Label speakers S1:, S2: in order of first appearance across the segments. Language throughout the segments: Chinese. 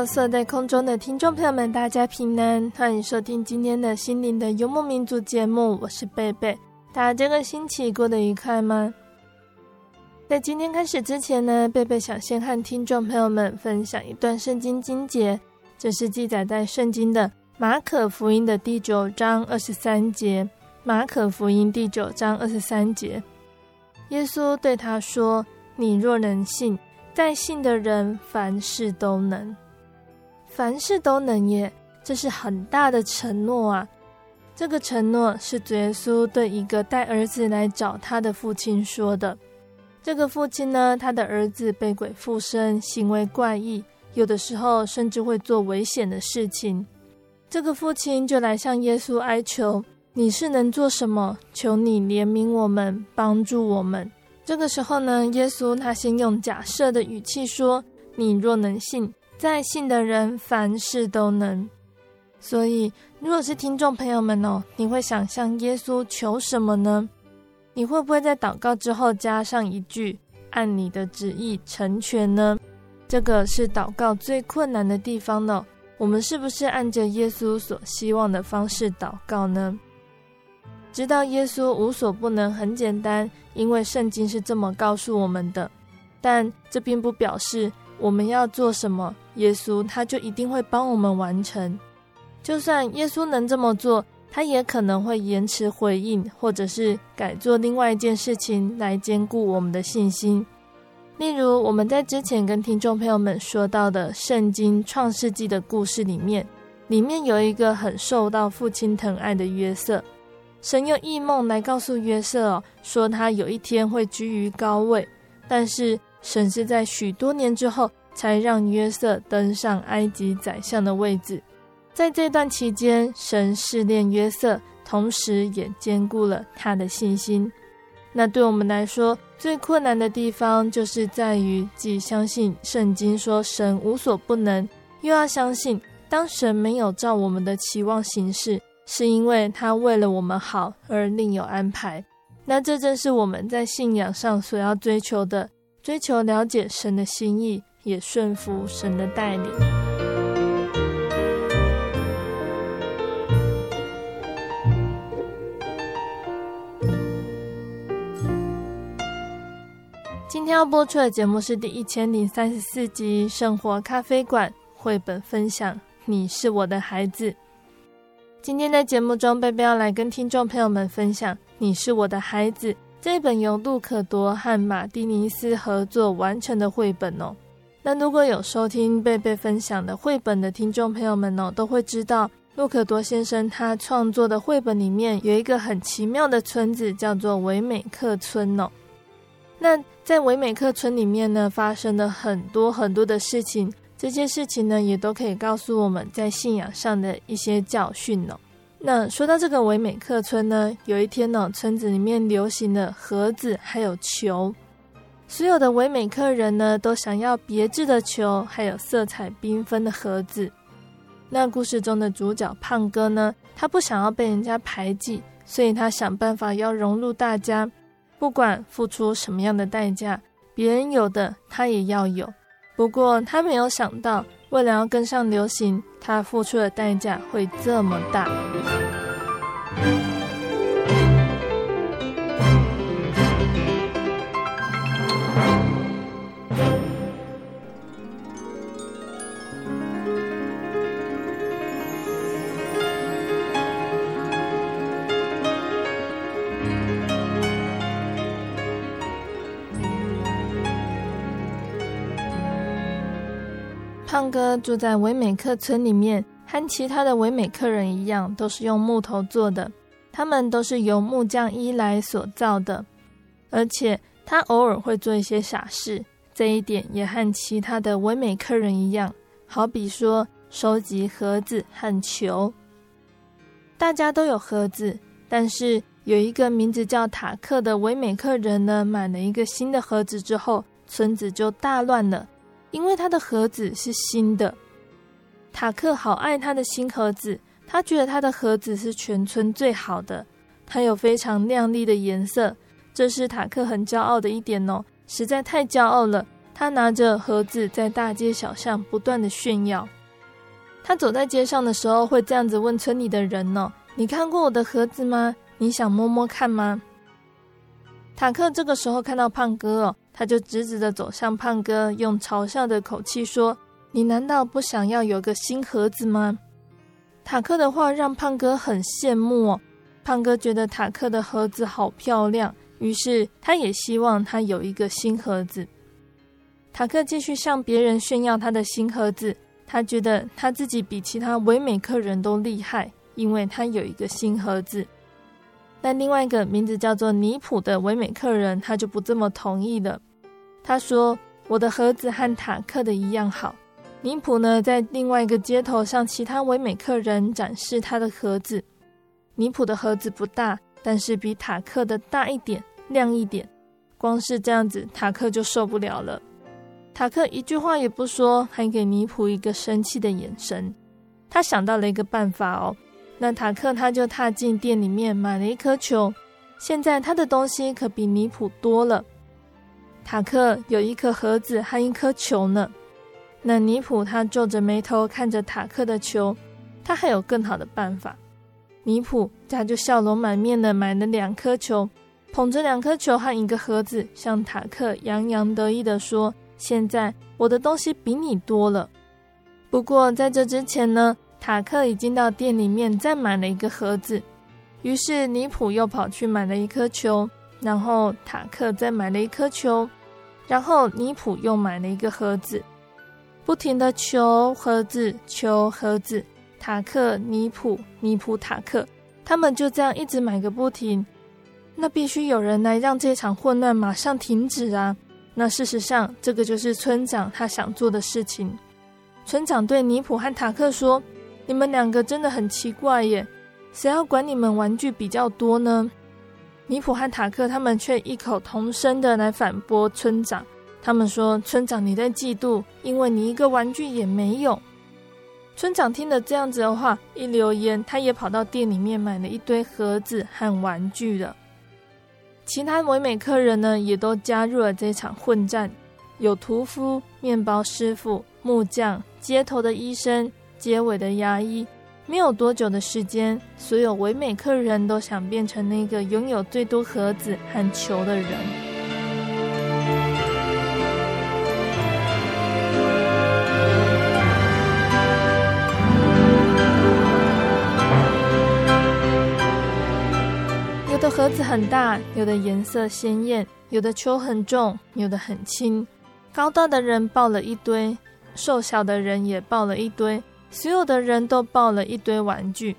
S1: Hello，所有在空中的听众朋友们，大家平安，欢迎收听今天的心灵的游牧民族节目，我是贝贝。大家这个星期过得愉快吗？在今天开始之前呢，贝贝想先和听众朋友们分享一段圣经经节，这是记载在圣经的马可福音的第九章二十三节。马可福音第九章二十三节，耶稣对他说：“你若能信。”在信的人，凡事都能，凡事都能耶，这是很大的承诺啊！这个承诺是主耶稣对一个带儿子来找他的父亲说的。这个父亲呢，他的儿子被鬼附身，行为怪异，有的时候甚至会做危险的事情。这个父亲就来向耶稣哀求：“你是能做什么？求你怜悯我们，帮助我们。”这个时候呢，耶稣他先用假设的语气说：“你若能信，在信的人凡事都能。”所以，如果是听众朋友们哦，你会想向耶稣求什么呢？你会不会在祷告之后加上一句“按你的旨意成全”呢？这个是祷告最困难的地方呢。我们是不是按着耶稣所希望的方式祷告呢？知道耶稣无所不能很简单，因为圣经是这么告诉我们的。但这并不表示我们要做什么，耶稣他就一定会帮我们完成。就算耶稣能这么做，他也可能会延迟回应，或者是改做另外一件事情来兼顾我们的信心。例如，我们在之前跟听众朋友们说到的圣经创世纪的故事里面，里面有一个很受到父亲疼爱的约瑟。神用异梦来告诉约瑟哦，说他有一天会居于高位，但是神是在许多年之后才让约瑟登上埃及宰相的位置。在这段期间，神试炼约瑟，同时也坚固了他的信心。那对我们来说，最困难的地方就是在于既相信圣经说神无所不能，又要相信当神没有照我们的期望行事。是因为他为了我们好而另有安排，那这正是我们在信仰上所要追求的，追求了解神的心意，也顺服神的带领。今天要播出的节目是第一千零三十四集《生活咖啡馆》绘本分享。你是我的孩子。今天在节目中，贝贝要来跟听众朋友们分享《你是我的孩子》这本由路可多和马丁尼斯合作完成的绘本哦。那如果有收听贝贝分享的绘本的听众朋友们哦，都会知道路可多先生他创作的绘本里面有一个很奇妙的村子，叫做维美克村哦。那在维美克村里面呢，发生了很多很多的事情。这些事情呢，也都可以告诉我们在信仰上的一些教训呢。那说到这个唯美客村呢，有一天呢，村子里面流行了盒子还有球，所有的唯美客人呢，都想要别致的球，还有色彩缤纷的盒子。那故事中的主角胖哥呢，他不想要被人家排挤，所以他想办法要融入大家。不管付出什么样的代价，别人有的他也要有。不过他没有想到，为了要跟上流行，他付出的代价会这么大。胖哥住在维美克村里面，和其他的维美克人一样，都是用木头做的。他们都是由木匠伊莱所造的，而且他偶尔会做一些傻事，这一点也和其他的维美克人一样。好比说，收集盒子和球。大家都有盒子，但是有一个名字叫塔克的维美克人呢，买了一个新的盒子之后，村子就大乱了。因为他的盒子是新的，塔克好爱他的新盒子，他觉得他的盒子是全村最好的，它有非常亮丽的颜色，这是塔克很骄傲的一点哦，实在太骄傲了。他拿着盒子在大街小巷不断的炫耀，他走在街上的时候会这样子问村里的人哦：“你看过我的盒子吗？你想摸摸看吗？”塔克这个时候看到胖哥哦。他就直直的走向胖哥，用嘲笑的口气说：“你难道不想要有个新盒子吗？”塔克的话让胖哥很羡慕哦。胖哥觉得塔克的盒子好漂亮，于是他也希望他有一个新盒子。塔克继续向别人炫耀他的新盒子，他觉得他自己比其他维美客人都厉害，因为他有一个新盒子。但另外一个名字叫做尼普的维美客人，他就不这么同意了。他说：“我的盒子和塔克的一样好。”尼普呢，在另外一个街头向其他唯美客人展示他的盒子。尼普的盒子不大，但是比塔克的大一点，亮一点。光是这样子，塔克就受不了了。塔克一句话也不说，还给尼普一个生气的眼神。他想到了一个办法哦。那塔克他就踏进店里面买了一颗球，现在他的东西可比尼普多了。塔克有一颗盒子和一颗球呢。那尼普他皱着眉头看着塔克的球，他还有更好的办法。尼普他就笑容满面的买了两颗球，捧着两颗球和一个盒子，向塔克洋洋得意的说：“现在我的东西比你多了。”不过在这之前呢。塔克已经到店里面再买了一个盒子，于是尼普又跑去买了一颗球，然后塔克再买了一颗球，然后尼普又买了一个盒子，不停的球盒子球盒子，塔克尼普尼普塔克，他们就这样一直买个不停。那必须有人来让这场混乱马上停止啊！那事实上，这个就是村长他想做的事情。村长对尼普和塔克说。你们两个真的很奇怪耶，谁要管你们玩具比较多呢？尼普和塔克他们却异口同声的来反驳村长。他们说：“村长，你在嫉妒，因为你一个玩具也没有。”村长听了这样子的话，一溜烟，他也跑到店里面买了一堆盒子和玩具了。其他唯美客人呢，也都加入了这场混战，有屠夫、面包师傅、木匠、街头的医生。街尾的牙医，没有多久的时间，所有唯美客人都想变成那个拥有最多盒子和球的人。有的盒子很大，有的颜色鲜艳，有的球很重，有的很轻。高大的人抱了一堆，瘦小的人也抱了一堆。所有的人都抱了一堆玩具，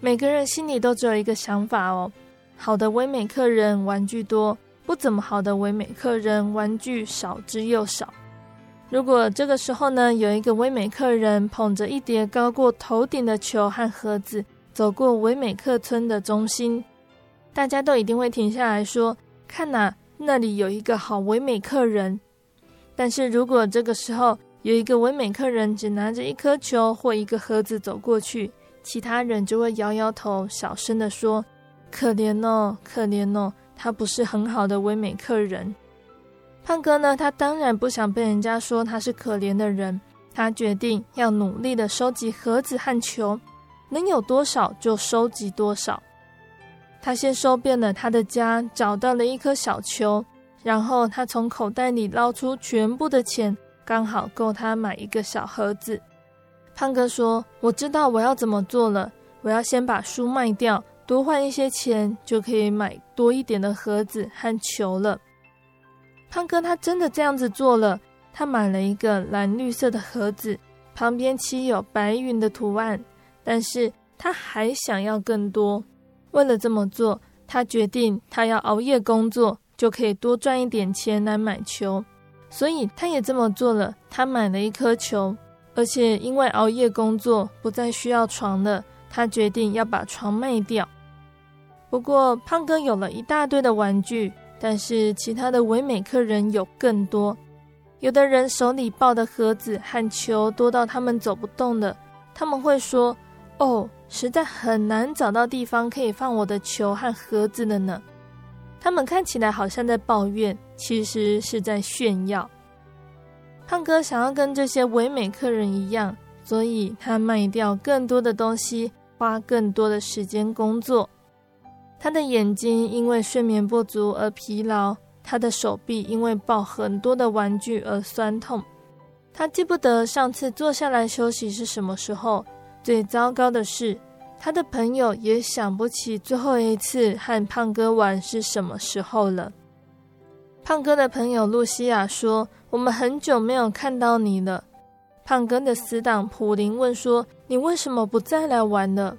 S1: 每个人心里都只有一个想法哦：好的唯美客人玩具多，不怎么好的唯美客人玩具少之又少。如果这个时候呢，有一个唯美客人捧着一叠高过头顶的球和盒子，走过唯美客村的中心，大家都一定会停下来说：“看呐，那里有一个好唯美客人。”但是如果这个时候，有一个唯美客人只拿着一颗球或一个盒子走过去，其他人就会摇摇头，小声地说：“可怜哦，可怜哦，他不是很好的唯美客人。胖哥呢，他当然不想被人家说他是可怜的人，他决定要努力的收集盒子和球，能有多少就收集多少。他先收遍了他的家，找到了一颗小球，然后他从口袋里捞出全部的钱，刚好够他买一个小盒子。胖哥说：“我知道我要怎么做了，我要先把书卖掉，多换一些钱，就可以买多一点的盒子和球了。”胖哥他真的这样子做了，他买了一个蓝绿色的盒子，旁边漆有白云的图案，但是他还想要更多。为了这么做，他决定他要熬夜工作，就可以多赚一点钱来买球，所以他也这么做了，他买了一颗球。而且因为熬夜工作不再需要床了，他决定要把床卖掉。不过胖哥有了一大堆的玩具，但是其他的唯美客人有更多。有的人手里抱的盒子和球多到他们走不动了，他们会说：“哦，实在很难找到地方可以放我的球和盒子的呢。”他们看起来好像在抱怨，其实是在炫耀。胖哥想要跟这些唯美客人一样，所以他卖掉更多的东西，花更多的时间工作。他的眼睛因为睡眠不足而疲劳，他的手臂因为抱很多的玩具而酸痛。他记不得上次坐下来休息是什么时候。最糟糕的是，他的朋友也想不起最后一次和胖哥玩是什么时候了。胖哥的朋友露西亚说。我们很久没有看到你了，胖哥的死党普林问说：“你为什么不再来玩了？”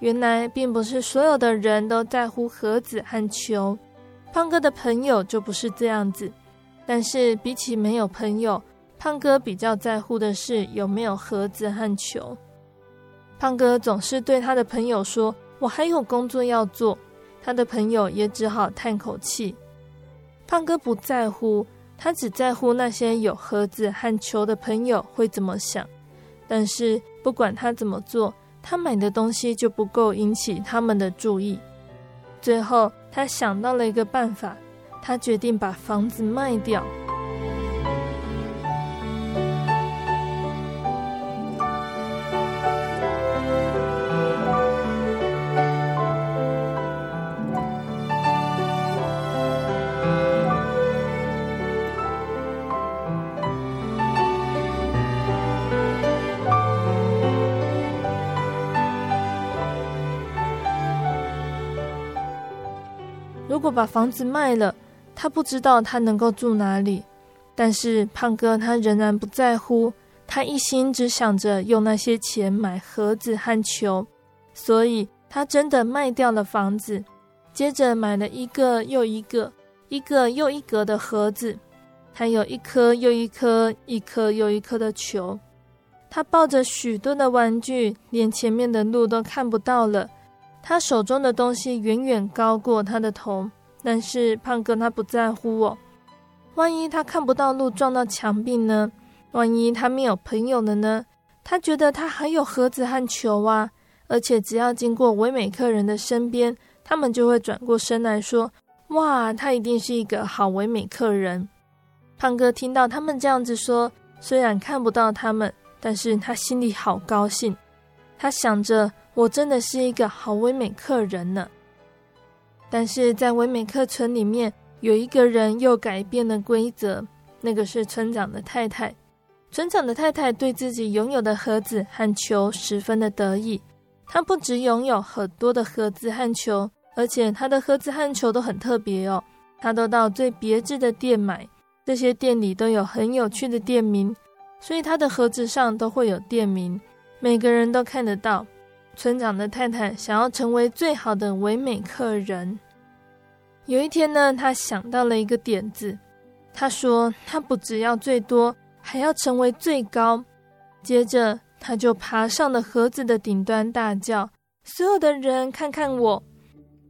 S1: 原来并不是所有的人都在乎盒子和球，胖哥的朋友就不是这样子。但是比起没有朋友，胖哥比较在乎的是有没有盒子和球。胖哥总是对他的朋友说：“我还有工作要做。”他的朋友也只好叹口气。胖哥不在乎。他只在乎那些有盒子和球的朋友会怎么想，但是不管他怎么做，他买的东西就不够引起他们的注意。最后，他想到了一个办法，他决定把房子卖掉。把房子卖了，他不知道他能够住哪里。但是胖哥他仍然不在乎，他一心只想着用那些钱买盒子和球，所以他真的卖掉了房子，接着买了一个又一个、一个又一格的盒子，还有一颗又一颗、一颗又一颗的球。他抱着许多的玩具，连前面的路都看不到了。他手中的东西远远高过他的头，但是胖哥他不在乎哦。万一他看不到路撞到墙壁呢？万一他没有朋友了呢？他觉得他还有盒子和球啊，而且只要经过唯美客人的身边，他们就会转过身来说：“哇，他一定是一个好唯美客人。”胖哥听到他们这样子说，虽然看不到他们，但是他心里好高兴。他想着。我真的是一个好唯美客人呢，但是在唯美客村里面，有一个人又改变了规则，那个是村长的太太。村长的太太对自己拥有的盒子和球十分的得意。她不只拥有很多的盒子和球，而且她的盒子和球都很特别哦。她都到最别致的店买，这些店里都有很有趣的店名，所以她的盒子上都会有店名，每个人都看得到。村长的太太想要成为最好的唯美客人。有一天呢，他想到了一个点子。他说：“他不只要最多，还要成为最高。”接着，他就爬上了盒子的顶端，大叫：“所有的人看看我！”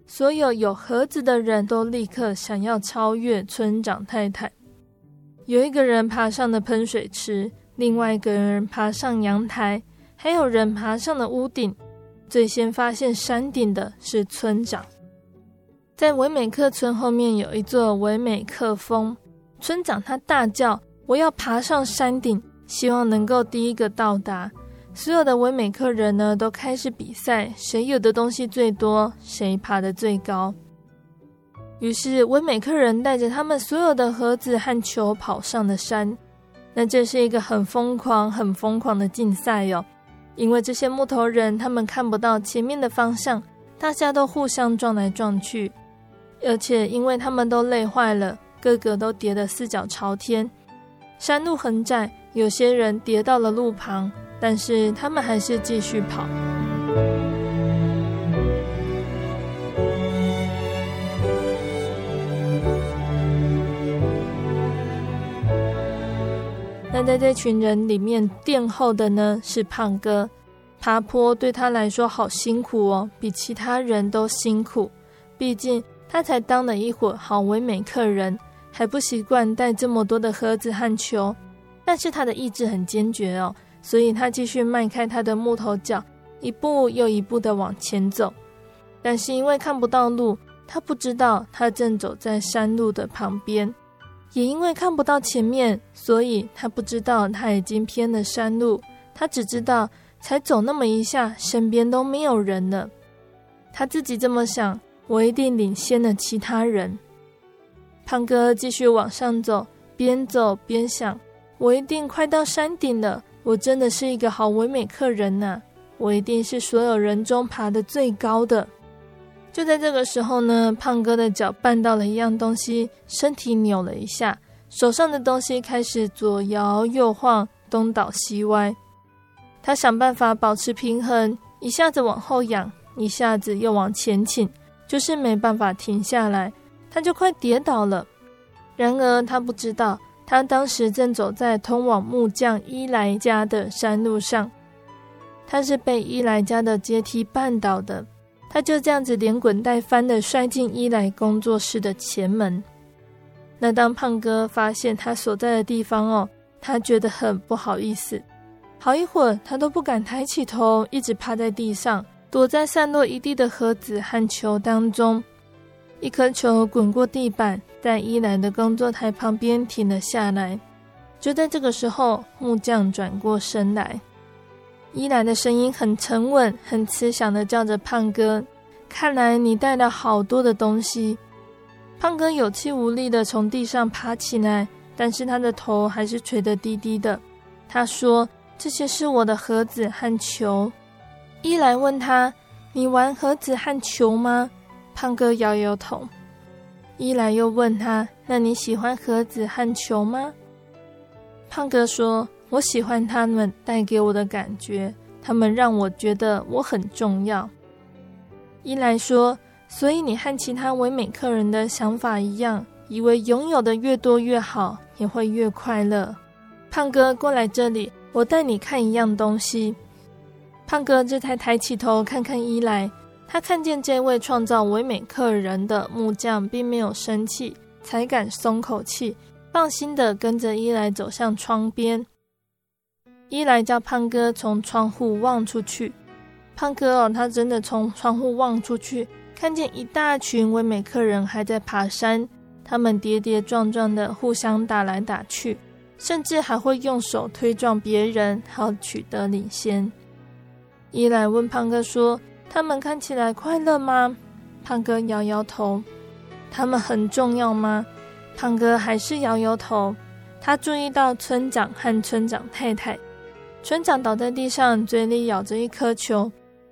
S1: 所有有盒子的人都立刻想要超越村长太太。有一个人爬上了喷水池，另外一个人爬上阳台，还有人爬上了屋顶。最先发现山顶的是村长。在维美克村后面有一座维美克峰，村长他大叫：“我要爬上山顶，希望能够第一个到达。”所有的维美克人呢，都开始比赛，谁有的东西最多，谁爬得最高。于是维美克人带着他们所有的盒子和球跑上了山。那这是一个很疯狂、很疯狂的竞赛哟，因为这些木头人他们看不到前面的方向，大家都互相撞来撞去，而且因为他们都累坏了，个个都跌得四脚朝天。山路很窄，有些人跌到了路旁。但是他们还是继续跑。那在这群人里面殿后的呢，是胖哥，爬坡对他来说好辛苦哦，比其他人都辛苦。毕竟他才当了一会儿好唯美客人，还不习惯带这么多的盒子和球。但是他的意志很坚决哦。所以他继续迈开他的木头脚，一步又一步地往前走。但是因为看不到路，他不知道他正走在山路的旁边；也因为看不到前面，所以他不知道他已经偏了山路。他只知道才走那么一下，身边都没有人了。他自己这么想：我一定领先了其他人。胖哥继续往上走，边走边想：我一定快到山顶了。我真的是一个好唯美客人呐、我一定是所有人中爬得最高的。就在这个时候呢，胖哥的脚绊到了一样东西，身体扭了一下，手上的东西开始左摇右晃，东倒西歪。他想办法保持平衡，一下子往后仰，一下子又往前倾，就是没办法停下来，他就快跌倒了。然而他不知道。他当时正走在通往木匠伊莱家的山路上，他是被伊莱家的阶梯绊倒的，他就这样子连滚带翻的摔进伊莱工作室的前门。那当胖哥发现他所在的地方哦，他觉得很不好意思，好一会儿他都不敢抬起头，一直趴在地上，躲在散落一地的盒子和球当中。一颗球滚过地板，在伊莱的工作台旁边停了下来。就在这个时候，木匠转过身来，伊莱的声音很沉稳、很慈祥地叫着胖哥：“看来你带了好多的东西。”胖哥有气无力地从地上爬起来，但是他的头还是垂得低低的。他说：“这些是我的盒子和球。”伊莱问他：“你玩盒子和球吗？”胖哥摇摇头，伊莱又问他：“那你喜欢盒子和球吗？”胖哥说：“我喜欢他们带给我的感觉，他们让我觉得我很重要。”伊莱说：“所以你和其他唯美客人的想法一样，以为拥有的越多越好，也会越快乐。”胖哥过来这里，我带你看一样东西。胖哥这才抬起头看看伊莱。他看见这位创造唯美客人的木匠并没有生气，才敢松口气，放心的跟着伊莱走向窗边。伊莱叫胖哥从窗户望出去，胖哥哦，他真的从窗户望出去，看见一大群唯美客人还在爬山，他们跌跌撞撞的互相打来打去，甚至还会用手推撞别人，好取得领先。伊莱问胖哥说，他们看起来快乐吗？胖哥摇摇头。他们很重要吗？胖哥还是摇摇头。他注意到村长和村长太太。村长倒在地上，嘴里咬着一颗球。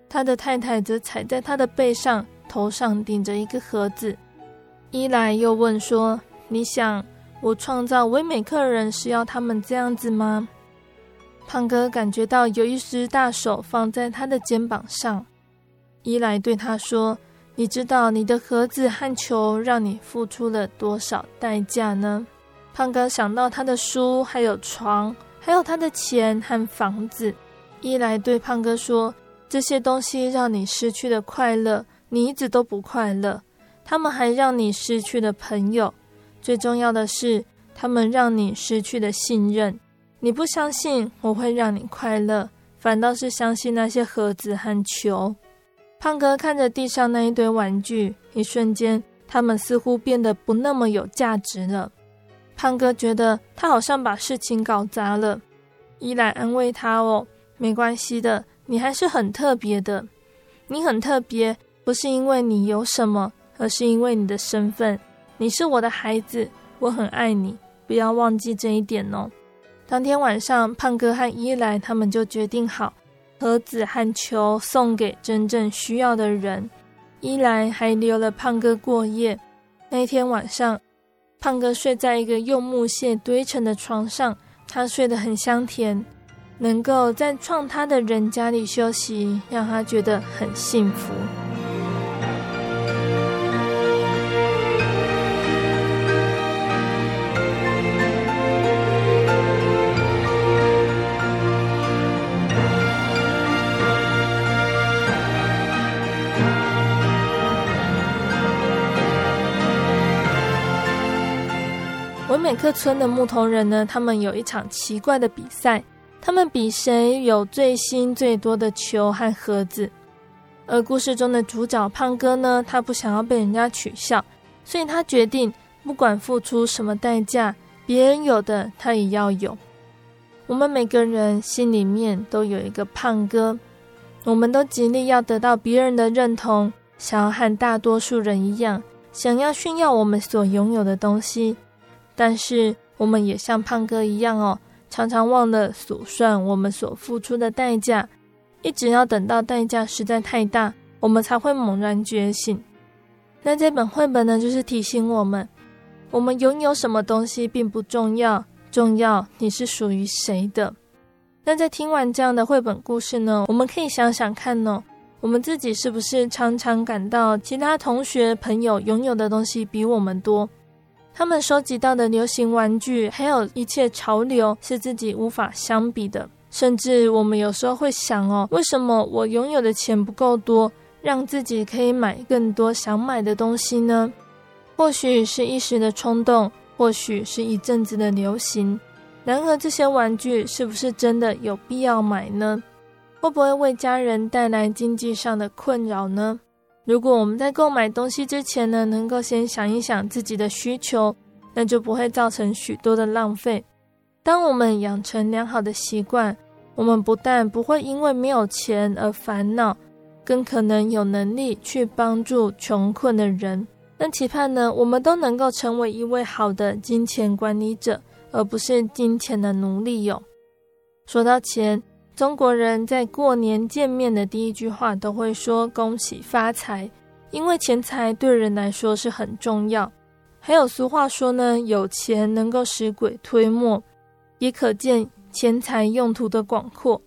S1: 他的太太则踩在他的背上，头上顶着一个盒子。伊莱又问说：“你想，我创造唯美客人是要他们这样子吗？”胖哥感觉到有一只大手放在他的肩膀上。伊莱对他说：“你知道你的盒子和球让你付出了多少代价呢？”胖哥想到他的书，还有床，还有他的钱和房子。伊莱对胖哥说：“这些东西让你失去了快乐，你一直都不快乐。他们还让你失去了朋友，最重要的是，他们让你失去了信任。你不相信我会让你快乐，反倒是相信那些盒子和球。”胖哥看着地上那一堆玩具，一瞬间他们似乎变得不那么有价值了。胖哥觉得他好像把事情搞砸了。伊莱安慰他：“哦，没关系的，你还是很特别的。你很特别，不是因为你有什么，而是因为你的身份。你是我的孩子，我很爱你，不要忘记这一点哦。”当天晚上，胖哥和伊莱他们就决定好，盒子和球送给真正需要的人。伊莱还留了胖哥过夜。那天晚上，胖哥睡在一个用木屑堆成的床上，他睡得很香甜。能够在创他的人家里休息，让他觉得很幸福。克村的牧童人呢，他们有一场奇怪的比赛，他们比谁有最新最多的球和盒子。而故事中的主角胖哥呢，他不想要被人家取笑，所以他决定不管付出什么代价，别人有的他也要有。我们每个人心里面都有一个胖哥，我们都极力要得到别人的认同，想要和大多数人一样，想要炫耀我们所拥有的东西。但是我们也像胖哥一样哦，常常忘了数算我们所付出的代价，一直要等到代价实在太大，我们才会猛然觉醒。那这本绘本呢，就是提醒我们，我们拥有什么东西并不重要，重要你是属于谁的。那在听完这样的绘本故事呢，我们可以想想看呢，我们自己是不是常常感到其他同学朋友拥有的东西比我们多？他们收集到的流行玩具，还有一切潮流，是自己无法相比的。甚至我们有时候会想哦，为什么我拥有的钱不够多，让自己可以买更多想买的东西呢？或许是一时的冲动，或许是一阵子的流行。然而，这些玩具是不是真的有必要买呢？会不会为家人带来经济上的困扰呢？如果我们在购买东西之前呢，能够先想一想自己的需求，那就不会造成许多的浪费。当我们养成良好的习惯，我们不但不会因为没有钱而烦恼，更可能有能力去帮助穷困的人。那期盼呢，我们都能够成为一位好的金钱管理者，而不是金钱的奴隶哟。说到钱。中国人在过年见面的第一句话都会说“恭喜发财”，因为钱财对人来说是很重要。还有俗话说呢，“有钱能够使鬼推磨”，也可见钱财用途的广阔。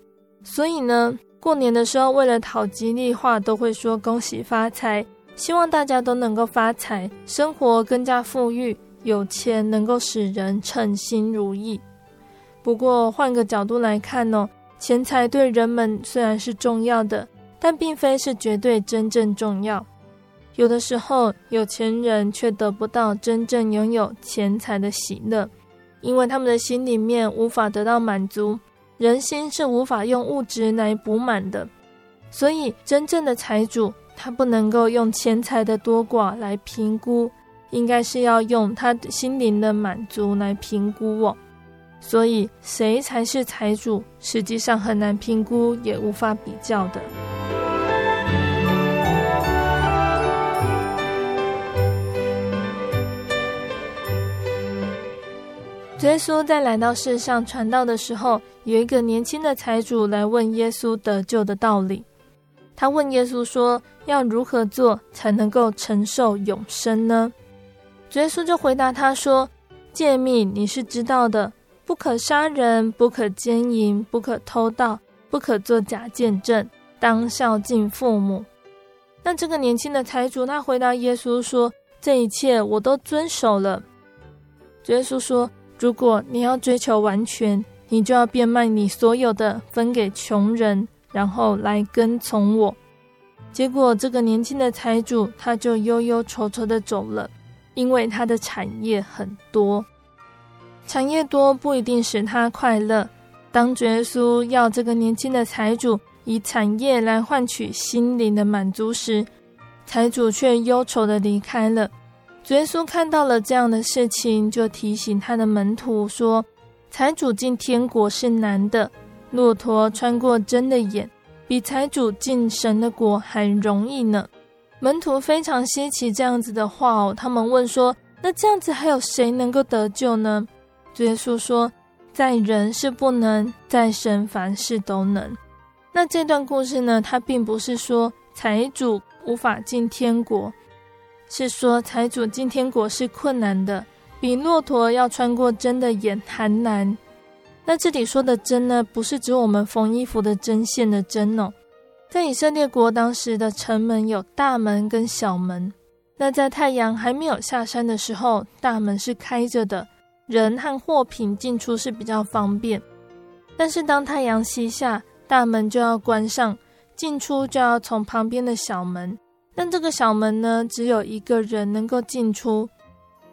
S1: 所以呢，过年的时候为了讨吉利话，都会说“恭喜发财”，希望大家都能够发财，生活更加富裕，有钱能够使人称心如意。不过换个角度来看呢、哦。钱财对人们虽然是重要的，但并非是绝对真正重要。有的时候，有钱人却得不到真正拥有钱财的喜乐，因为他们的心里面无法得到满足。人心是无法用物质来补满的，所以真正的财主，他不能够用钱财的多寡来评估，应该是要用他心灵的满足来评估哦。所以，谁才是财主？实际上很难评估，也无法比较的。耶稣在来到世上传道的时候，有一个年轻的财主来问耶稣得救的道理。他问耶稣说：“要如何做才能够承受永生呢？”耶稣就回答他说：“诫命你是知道的。”不可杀人，不可奸淫，不可偷盗，不可作假见证，当孝敬父母。那这个年轻的财主，他回答耶稣说：“这一切我都遵守了。”耶稣说：“如果你要追求完全，你就要变卖你所有的，分给穷人，然后来跟从我。”结果，这个年轻的财主他就忧忧愁愁的走了，因为他的产业很多。产业多不一定使他快乐。当耶稣要这个年轻的财主以产业来换取心灵的满足时，财主却忧愁的离开了，主耶稣看到了这样的事情，就提醒他的门徒说：“财主进天国是难的，骆驼穿过针的眼，比财主进神的国还容易呢。”门徒非常稀奇这样子的话哦，他们问说：“那这样子还有谁能够得救呢？”耶稣说：“在人是不能，在神凡事都能。”那这段故事呢，它并不是说财主无法进天国。是说财主进天国是困难的，比骆驼要穿过针的眼还难。那这里说的针呢，不是指我们缝衣服的针线的针哦。在以色列国当时的城门有大门跟小门。那在太阳还没有下山的时候，大门是开着的，人和货品进出是比较方便。但是当太阳西下，大门就要关上，进出就要从旁边的小门。但这个小门呢，只有一个人能够进出。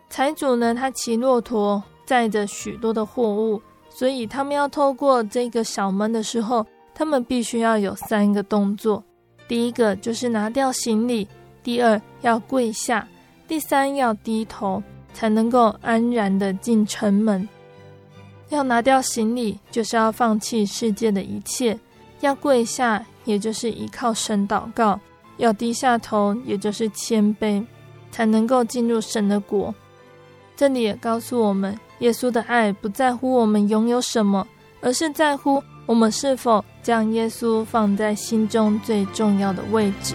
S1: 财主呢，他骑骆驼，载着许多的货物，所以他们要透过这个小门的时候，他们必须要有三个动作：第一个就是拿掉行李；第二要跪下；第三要低头，才能够安然的进城门。要拿掉行李，就是要放弃世界的一切；要跪下，也就是依靠神祷告。要低下头，也就是谦卑，才能够进入神的国。这里也告诉我们，耶稣的爱不在乎我们拥有什么，而是在乎我们是否将耶稣放在心中最重要的位置。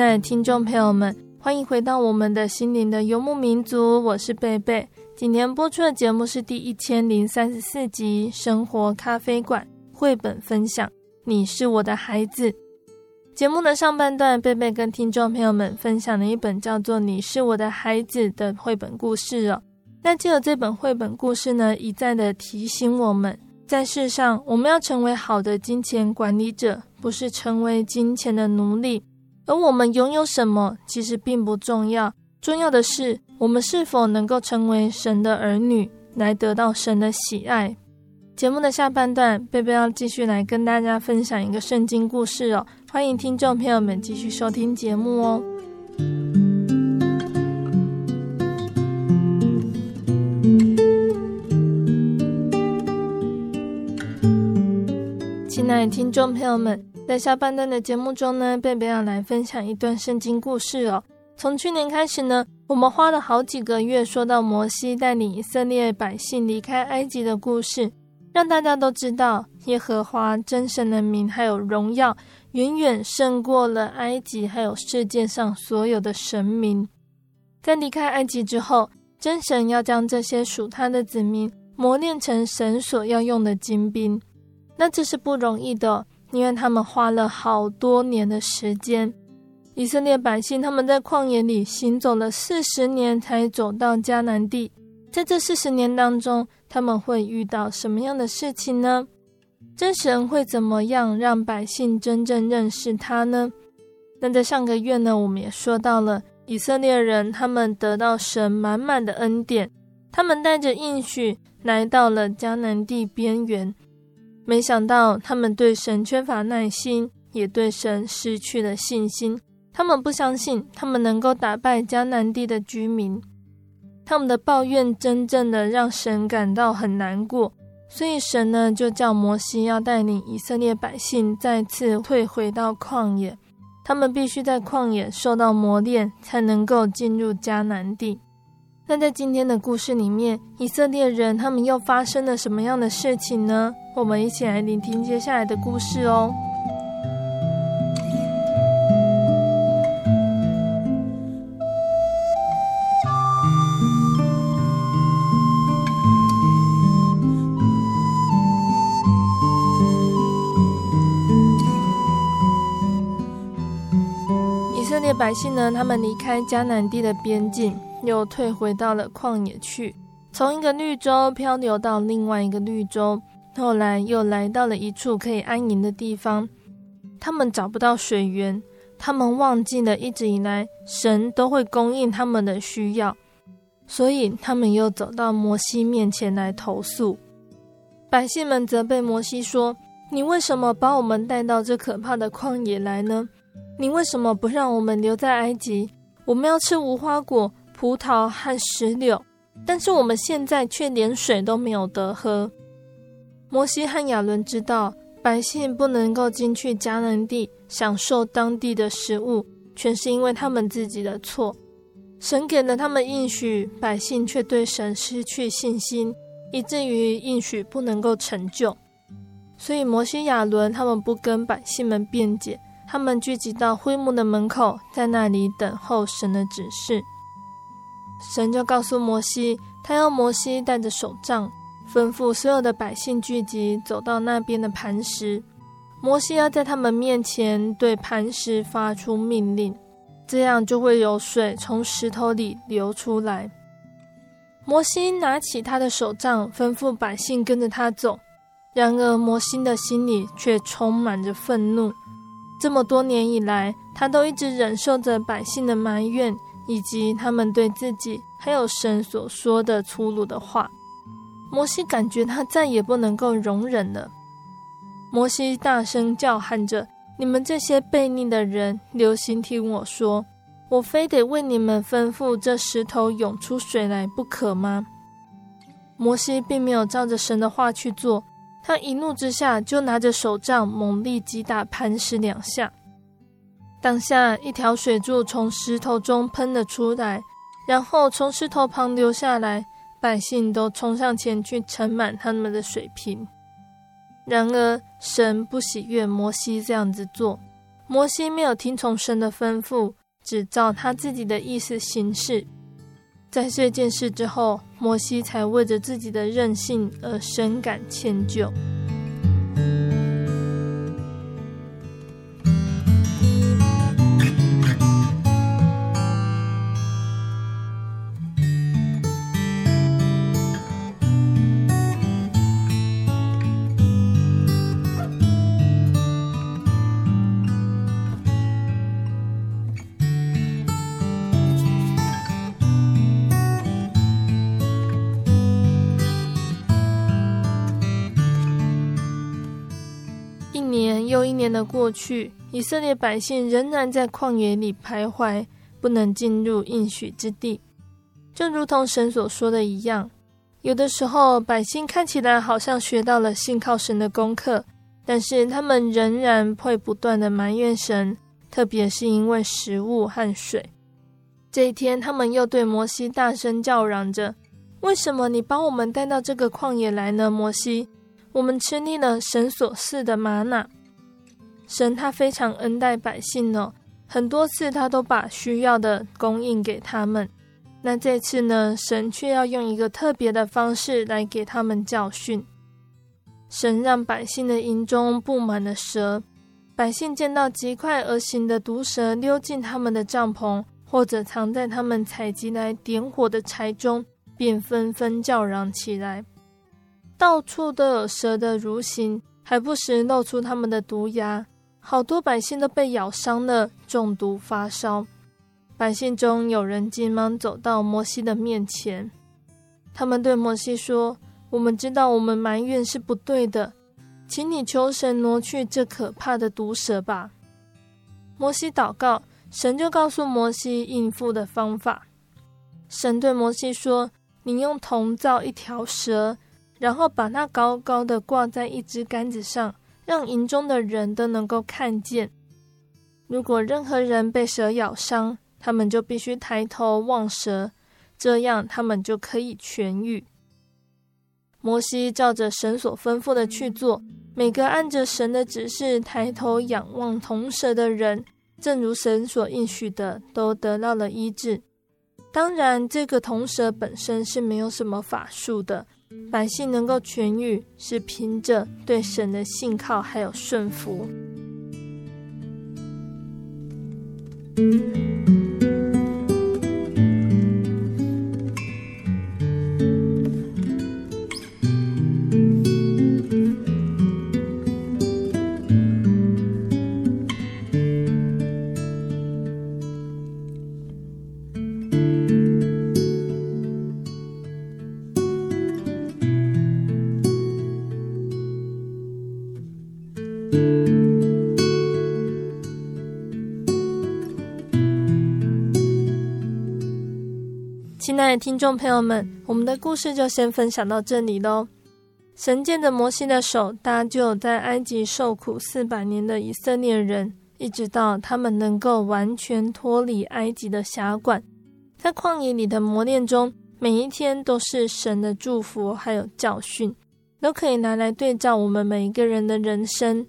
S1: 亲爱的听众朋友们，欢迎回到我们的心灵的游牧民族，我是贝贝。今天播出的节目是第一千零三十四集《生活咖啡馆》绘本分享。你是我的孩子。节目的上半段，贝贝跟听众朋友们分享了一本叫做《你是我的孩子》的绘本故事哦。那借由这本绘本故事呢，一再的提醒我们，在世上我们要成为好的金钱管理者，不是成为金钱的奴隶。而我们拥有什么，其实并不重要，重要的是我们是否能够成为神的儿女，来得到神的喜爱。节目的下半段，贝贝要继续来跟大家分享一个圣经故事哦，欢迎听众朋友们继续收听节目哦。亲爱的听众朋友们。在下半段的节目中呢，贝贝要来分享一段圣经故事哦。从去年开始呢，我们花了好几个月说到摩西带领以色列百姓离开埃及的故事，让大家都知道耶和华真神的名还有荣耀，远远胜过了埃及还有世界上所有的神明。在离开埃及之后，真神要将这些属他的子民磨练成神所要用的精兵，那这是不容易的。因为他们花了好多年的时间，以色列百姓他们在旷野里行走了四十年，才走到迦南地。在这四十年当中，他们会遇到什么样的事情呢？真神会怎么样让百姓真正认识他呢？那在上个月呢，我们也说到了以色列人，他们得到神满满的恩典，他们带着应许来到了迦南地边缘。没想到他们对神缺乏耐心，也对神失去了信心，他们不相信他们能够打败迦南地的居民。他们的抱怨真正的让神感到很难过，所以神呢就叫摩西要带领以色列百姓再次退回到旷野，他们必须在旷野受到磨练，才能够进入迦南地。那在今天的故事里面，以色列人他们又发生了什么样的事情呢？我们一起来聆听接下来的故事哦。以色列百姓呢，他们离开迦南地的边境。又退回到了旷野去，从一个绿洲漂流到另外一个绿洲，后来又来到了一处可以安营的地方。他们找不到水源，他们忘记了一直以来神都会供应他们的需要，所以他们又走到摩西面前来投诉。百姓们责备摩西说：“你为什么把我们带到这可怕的旷野来呢？你为什么不让我们留在埃及？我们要吃无花果。”葡萄和石榴，但是我们现在却连水都没有得喝。摩西和亚伦知道，百姓不能够进去迦南地享受当地的食物，全是因为他们自己的错。神给了他们应许，百姓却对神失去信心，以至于应许不能够成就。所以摩西、亚伦他们不跟百姓们辩解，他们聚集到会幕的门口，在那里等候神的指示。神就告诉摩西，他要摩西带着手杖，吩咐所有的百姓聚集，走到那边的磐石。摩西要在他们面前对磐石发出命令，这样就会有水从石头里流出来。摩西拿起他的手杖，吩咐百姓跟着他走。然而，摩西的心里却充满着愤怒。这么多年以来，他都一直忍受着百姓的埋怨。以及他们对自己还有神所说的粗鲁的话，摩西感觉他再也不能够容忍了。摩西大声叫喊着：“你们这些悖逆的人，留心听我说，我非得为你们吩咐这石头涌出水来不可吗？”摩西并没有照着神的话去做，他一怒之下就拿着手杖猛力击打磐石两下。当下，一条水柱从石头中喷了出来，然后从石头旁流下来，百姓都冲上前去盛满他们的水瓶。然而，神不喜悦摩西这样子做，摩西没有听从神的吩咐，只照他自己的意思行事。在这件事之后，摩西才为着自己的任性而深感歉疚。年的过去，以色列百姓仍然在旷野里徘徊，不能进入应许之地。就如同神所说的一样，有的时候百姓看起来好像学到了信靠神的功课，但是他们仍然会不断的埋怨神，特别是因为食物和水。这一天，他们又对摩西大声叫嚷着：“为什么你把我们带到这个旷野来呢？摩西，我们吃腻了神所赐的吗哪。”神他非常恩待百姓哦，很多次他都把需要的供应给他们。那这次呢，神却要用一个特别的方式来给他们教训。神让百姓的营中布满了蛇，百姓见到极快而行的毒蛇溜进他们的帐篷，或者藏在他们采集来点火的柴中，便纷纷叫嚷起来。到处都有蛇的蠕行，还不时露出他们的毒牙。好多百姓都被咬伤了，中毒发烧。百姓中有人急忙走到摩西的面前，他们对摩西说：“我们知道我们埋怨是不对的，请你求神挪去这可怕的毒蛇吧。”摩西祷告，神就告诉摩西应付的方法。神对摩西说：“你用铜造一条蛇，然后把它高高的挂在一支杆子上，让营中的人都能够看见。如果任何人被蛇咬伤，他们就必须抬头望蛇，这样他们就可以痊愈。”摩西照着神所吩咐的去做，每个按着神的指示抬头仰望铜蛇的人，正如神所应许的，都得到了医治。当然，这个铜蛇本身是没有什么法术的，百姓能够痊愈，是凭着对神的信靠还有顺服。爱的听众朋友们，我们的故事就先分享到这里喽。神借着摩西的手搭救在埃及受苦四百年的以色列人，一直到他们能够完全脱离埃及的辖管。在旷野里的磨练中，每一天都是神的祝福，还有教训，都可以拿来对照我们每一个人的人生。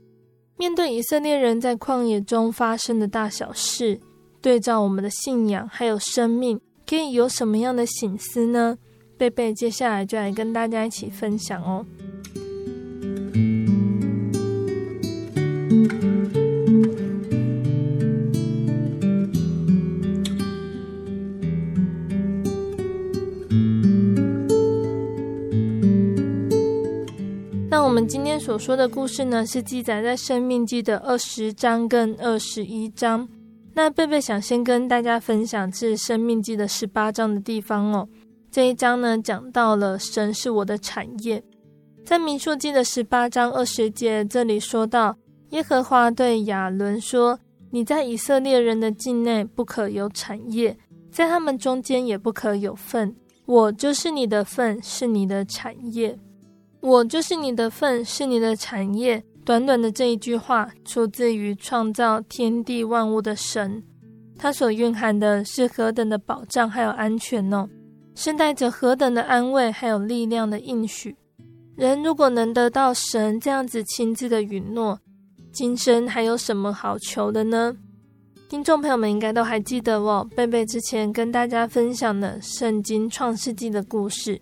S1: 面对以色列人在旷野中发生的大小事，对照我们的信仰还有生命。可以有什么样的醒思呢？贝贝接下来就来跟大家一起分享哦。那我们今天所说的故事呢，是记载在《生命记》的二十章跟二十一章。那贝贝想先跟大家分享是《生命记》的十八章的地方哦。这一章呢，讲到了神是我的产业。在《民数记》的十八章二十节，这里说到耶和华对亚伦说：“你在以色列人的境内不可有产业，在他们中间也不可有份。我就是你的份，是你的产业。我就是你的份，是你的产业。”短短的这一句话，出自于创造天地万物的神，它所蕴含的是何等的保障还有安全呢？是带着何等的安慰还有力量的应许。人如果能得到神这样子亲自的允诺，今生还有什么好求的呢？听众朋友们应该都还记得哦，贝贝之前跟大家分享的圣经创世纪的故事，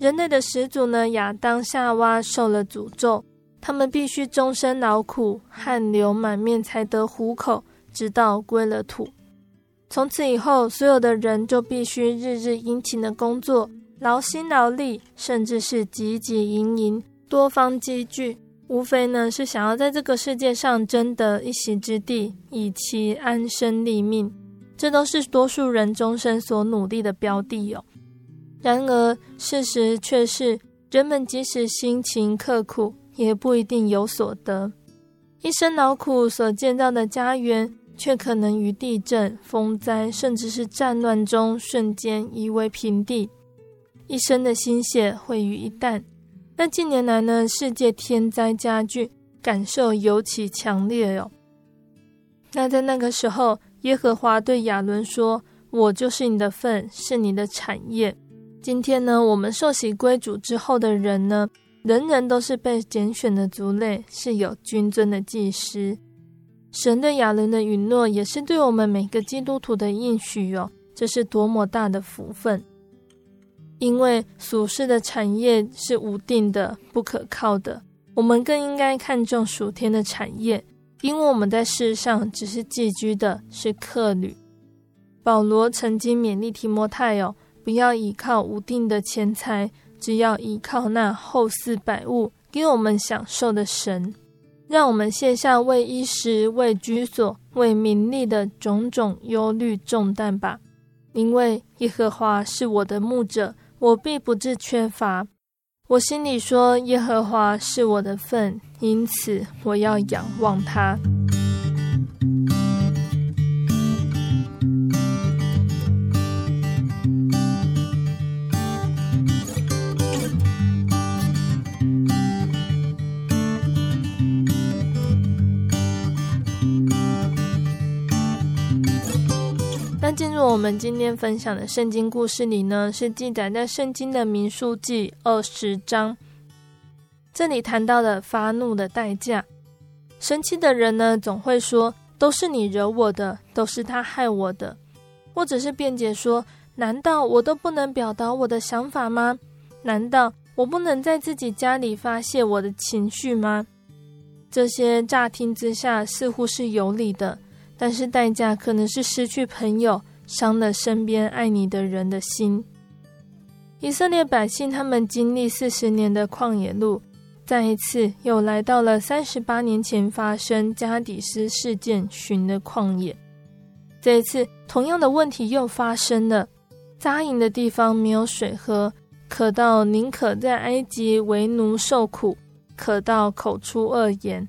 S1: 人类的始祖呢，亚当夏娃受了诅咒。他们必须终身劳苦，汗流满面才得糊口，直到归了土。从此以后，所有的人就必须日日殷勤的工作，劳心劳力，甚至是汲汲营营，多方积聚，无非呢是想要在这个世界上争得一席之地，以期安身立命。这都是多数人终身所努力的标的哦。然而，事实却是，人们即使辛勤刻苦，也不一定有所得，一生劳苦所建造的家园，却可能于地震、风灾，甚至是战乱中瞬间夷为平地。一生的心血毁于一旦。那近年来呢，世界天灾加剧，感受尤其强烈哟、哦。那在那个时候，耶和华对亚伦说：“我就是你的份，是你的产业。”今天呢，我们受洗归主之后的人呢，人人都是被拣选的族类，是有君尊的祭司。神对亚伦的允诺，也是对我们每个基督徒的应许哦。这是多么大的福分！因为俗世的产业是无定的、不可靠的，我们更应该看重属天的产业，因为我们在世上只是寄居的，是客旅。保罗曾经勉励提摩太哦，不要依靠无定的钱财。只要依靠那后赐百物给我们享受的神，让我们卸下为衣食、为居所、为名利的种种忧虑重担吧。因为耶和华是我的牧者，我必不致缺乏。我心里说，耶和华是我的份，因此我要仰望他。我们今天分享的圣经故事里呢，是记载在圣经的民数记二十章。这里谈到了发怒的代价。生气的人呢，总会说：“都是你惹我的，都是他害我的。”或者是辩解说：“难道我都不能表达我的想法吗？难道我不能在自己家里发泄我的情绪吗？”这些乍听之下似乎是有理的，但是代价可能是失去朋友，伤了身边爱你的人的心。以色列百姓他们经历四十年的旷野路。再一次又来到了三十八年前发生加底斯事件寻的旷野。这一次同样的问题又发生了，扎营的地方没有水喝，渴到宁可在埃及为奴受苦，渴到口出恶言，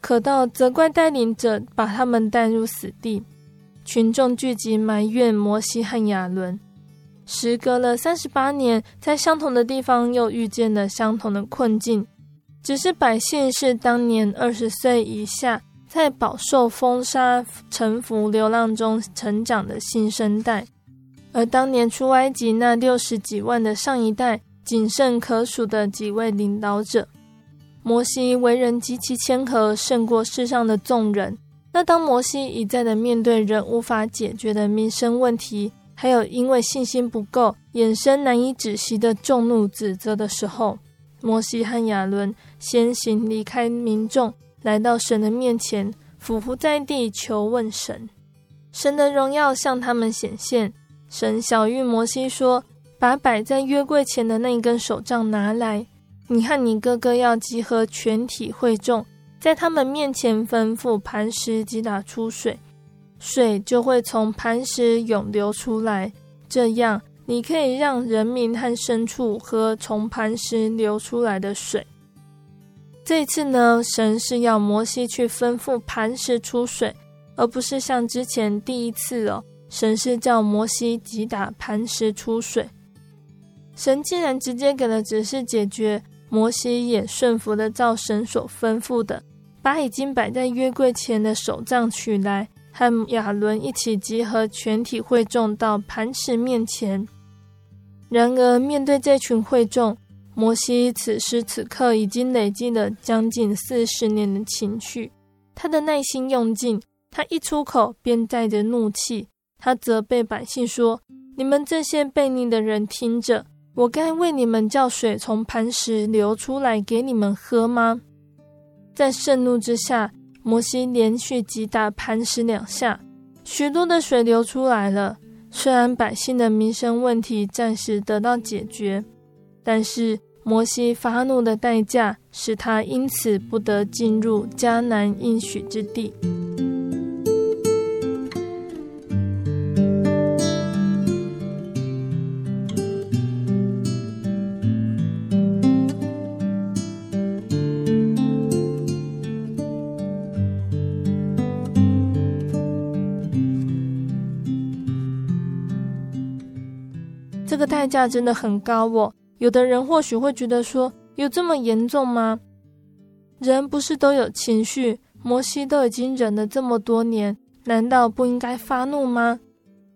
S1: 渴到责怪带领者把他们带入死地。群众聚集埋怨摩西和亚伦。时隔了三十八年，在相同的地方又遇见了相同的困境。只是百姓是当年二十岁以下，在饱受风沙、沉浮、流浪中成长的新生代，而当年出埃及那六十几万的上一代，仅剩可数的几位领导者。摩西为人极其谦和，胜过世上的众人。那当摩西一再的面对人无法解决的民生问题，还有因为信心不够，衍生难以止息的众怒指责的时候，摩西和亚伦先行离开民众，来到神的面前，俯伏在地求问神。神的荣耀向他们显现。神晓諭摩西说：“把摆在约柜前的那一根手杖拿来，你和你哥哥要集合全体会众，在他们面前吩咐磐石击打出水，水就会从磐石涌流出来。这样。”你可以让人民和牲畜喝从磐石流出来的水。这次呢，神是要摩西去吩咐磐石出水，而不是像之前第一次哦，神是叫摩西击打磐石出水。神既然直接给了指示解决，摩西也顺服的照神所吩咐的，把已经摆在约柜前的手杖取来，和亚伦一起集合全体会众到磐石面前。然而，面对这群会众，摩西此时此刻已经累积了将近四十年的情绪，他的耐心用尽，他一出口便带着怒气，他责备百姓说：“你们这些悖逆的人，听着，我该为你们叫水从磐石流出来给你们喝吗？”在盛怒之下，摩西连续击打磐石两下，许多的水流出来了。虽然百姓的民生问题暂时得到解决，但是摩西发怒的代价使他因此不得进入迦南应许之地。代价真的很高哦。有的人或许会觉得说，有这么严重吗？人不是都有情绪？摩西都已经忍了这么多年，难道不应该发怒吗？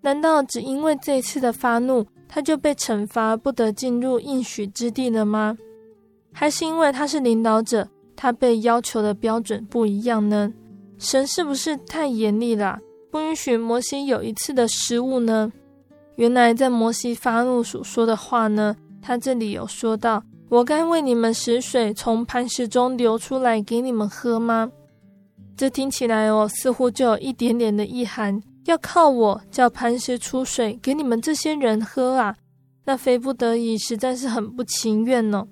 S1: 难道只因为这一次的发怒，他就被惩罚，不得进入应许之地了吗？还是因为他是领导者，他被要求的标准不一样呢？神是不是太严厉了，不允许摩西有一次的失误呢？原来在摩西发怒所说的话呢，他这里有说到：“我该为你们使水从磐石中流出来给你们喝吗？”这听起来哦，似乎就有一点点的意涵，要靠我叫磐石出水给你们这些人喝啊！那非不得已，实在是很不情愿呢、哦。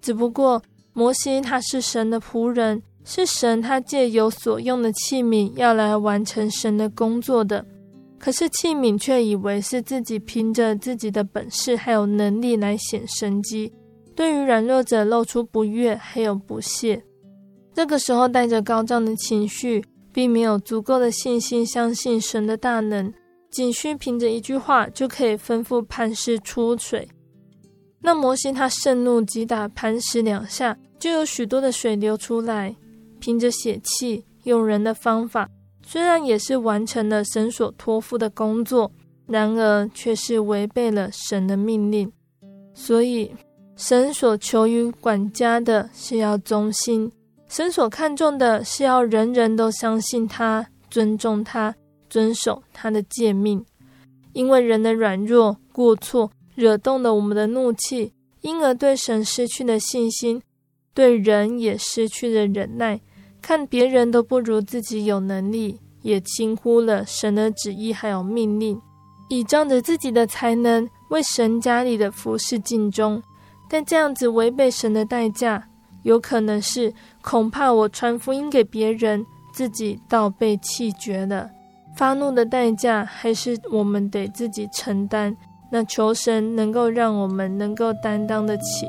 S1: 只不过摩西他是神的仆人，是神他借由所用的器皿要来完成神的工作的。可是器皿却以为是自己凭着自己的本事还有能力来显神迹，对于软弱者露出不悦还有不屑。这个时候带着高涨的情绪，并没有足够的信心相信神的大能，仅需凭着一句话就可以吩咐磐石出水。那摩西他盛怒击打磐石两下，就有许多的水流出来，凭着血气用人的方法。虽然也是完成了神所托付的工作，然而却是违背了神的命令。所以，神所求于管家的是要忠心，神所看重的是要人人都相信他、尊重他、遵守他的诫命。因为人的软弱、过错，惹动了我们的怒气，因而对神失去了信心，对人也失去了忍耐，看别人都不如自己有能力，也轻忽了神的旨意还有命令，倚仗着自己的才能为神家里的服事尽忠，但这样子违背神的代价，有可能是恐怕我传福音给别人，自己倒被弃绝了。发怒的代价还是我们得自己承担。那求神能够让我们能够担当得起。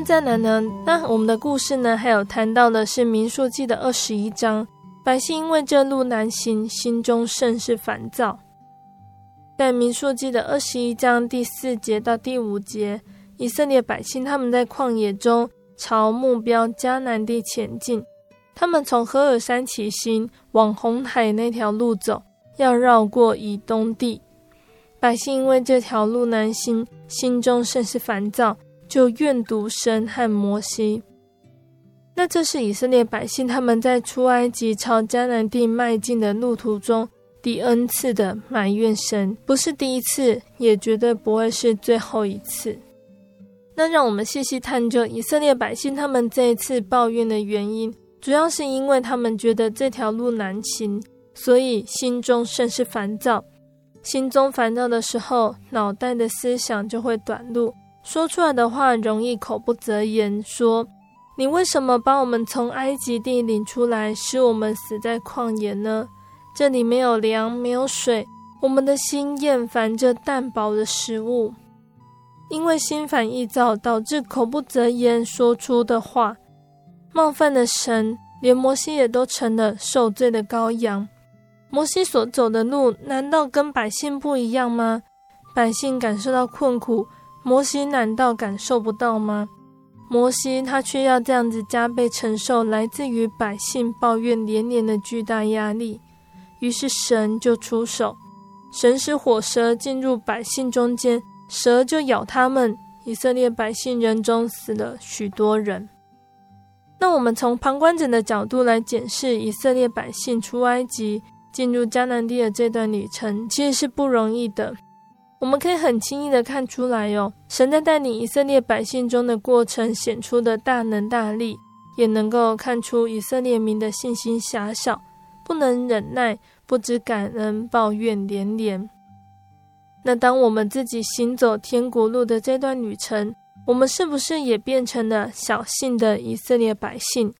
S1: 再来呢？那我们的故事呢？还有谈到的是民数记的二十一章，百姓因为这路难行，心中甚是烦躁。在民数记的二十一章第四节到第五节，以色列百姓他们在旷野中朝目标迦南地前进。他们从何尔山起行，往红海那条路走，要绕过以东地。百姓因为这条路难行，心中甚是烦躁，就怨毒神和摩西。那这是以色列百姓他们在出埃及朝迦南地迈进的路途中。第 N 次的埋怨神，不是第一次，也绝对不会是最后一次。那让我们细细探究以色列百姓他们这一次抱怨的原因，主要是因为他们觉得这条路难行，所以心中甚是烦躁。心中烦躁的时候，脑袋的思想就会短路，说出来的话容易口不择言，说：“你为什么把我们从埃及地领出来，使我们死在旷野呢？”这里没有粮，没有水，我们的心厌烦这淡薄的食物，因为心烦意躁，导致口不择言，说出的话冒犯了神，连摩西也都成了受罪的羔羊。摩西所走的路，难道跟百姓不一样吗？百姓感受到困苦，摩西难道感受不到吗？摩西他却要这样子加倍承受来自于百姓抱怨连连的巨大压力。于是神就出手，神使火蛇进入百姓中间，蛇就咬他们。以色列百姓人中死了许多人。那我们从旁观者的角度来检视以色列百姓出埃及、进入迦南地的这段旅程，其实是不容易的。我们可以很轻易的看出来哟，神在带领以色列百姓中的过程显出的大能大力，也能够看出以色列民的信心狭小。不能忍耐，不知感恩，抱怨连连。那当我们自己行走天国路的这段旅程，我们是不是也变成了小信的以色列百姓？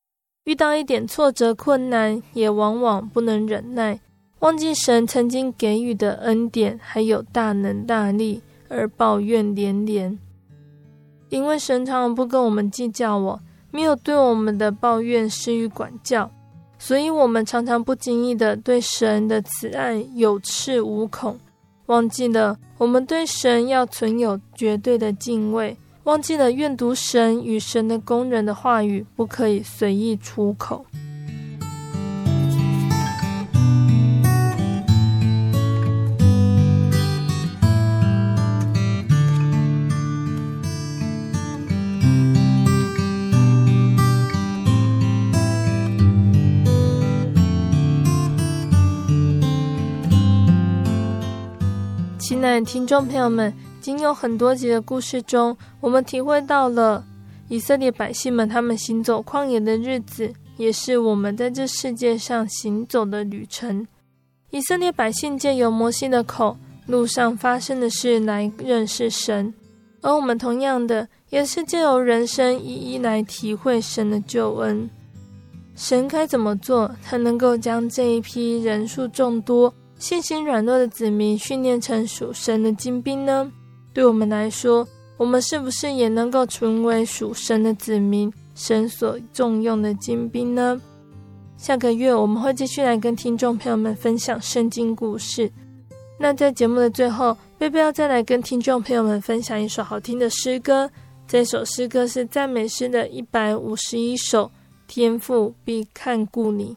S1: 遇到一点挫折困难，也往往不能忍耐，忘记神曾经给予的恩典，还有大能大力，而抱怨连连。因为神常常不跟我们计较，我没有对我们的抱怨施予管教。所以，我们常常不经意地对神的慈爱有恃无恐，忘记了我们对神要存有绝对的敬畏，忘记了愿读神与神的工人的话语不可以随意出口。亲爱的听众朋友们，仅有很多集的故事中，我们体会到了以色列百姓们他们行走旷野的日子，也是我们在这世界上行走的旅程。以色列百姓借由摩西的口，路上发生的事来认识神，而我们同样的，也是借由人生一一来体会神的救恩。神该怎么做，才能够将这一批人数众多，信心软弱的子民训练成属神的精兵呢？对我们来说，我们是不是也能够成为属神的子民，神所重用的精兵呢？下个月我们会继续来跟听众朋友们分享圣经故事。那在节目的最后，
S2: 贝贝要再来跟听众朋友们分享一首好听的诗歌。这首诗歌是赞美诗的一百五十一首，天父必看顾你。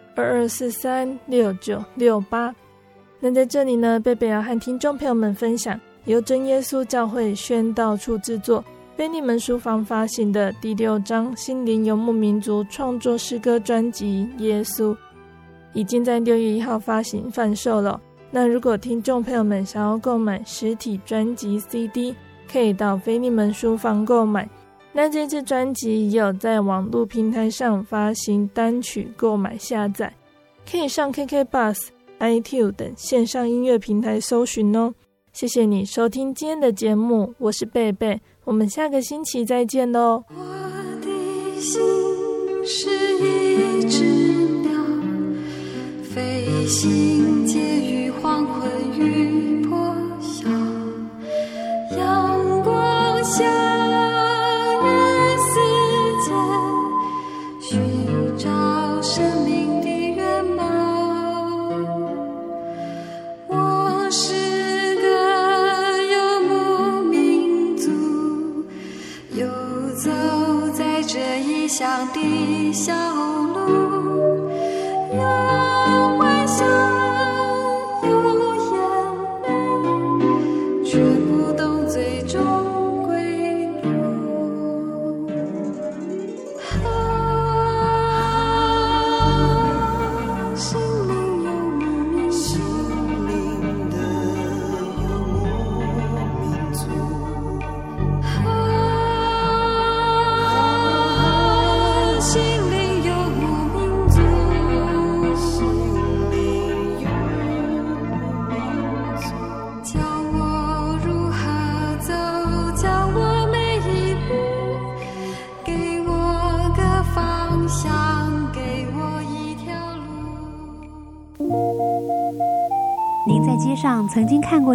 S2: 二二四三六九六八。那在这里呢，贝贝要和听众朋友们分享由真耶稣教会宣道处制作、腓利门书房发行的第六章心灵游牧民族创作诗歌专辑《耶稣》。已经在六月一号发行贩售了。那如果听众朋友们想要购买实体专辑 CD，可以到菲利门书房购买。那这次专辑也有在网络平台上发行单曲购买下载，可以上 KK Bus、iTunes 等线上音乐平台搜寻哦。
S1: 谢谢你收听今天的节目，我是贝贝，我们下个星期再见喽。
S3: 我的心是一只鸟，飞行介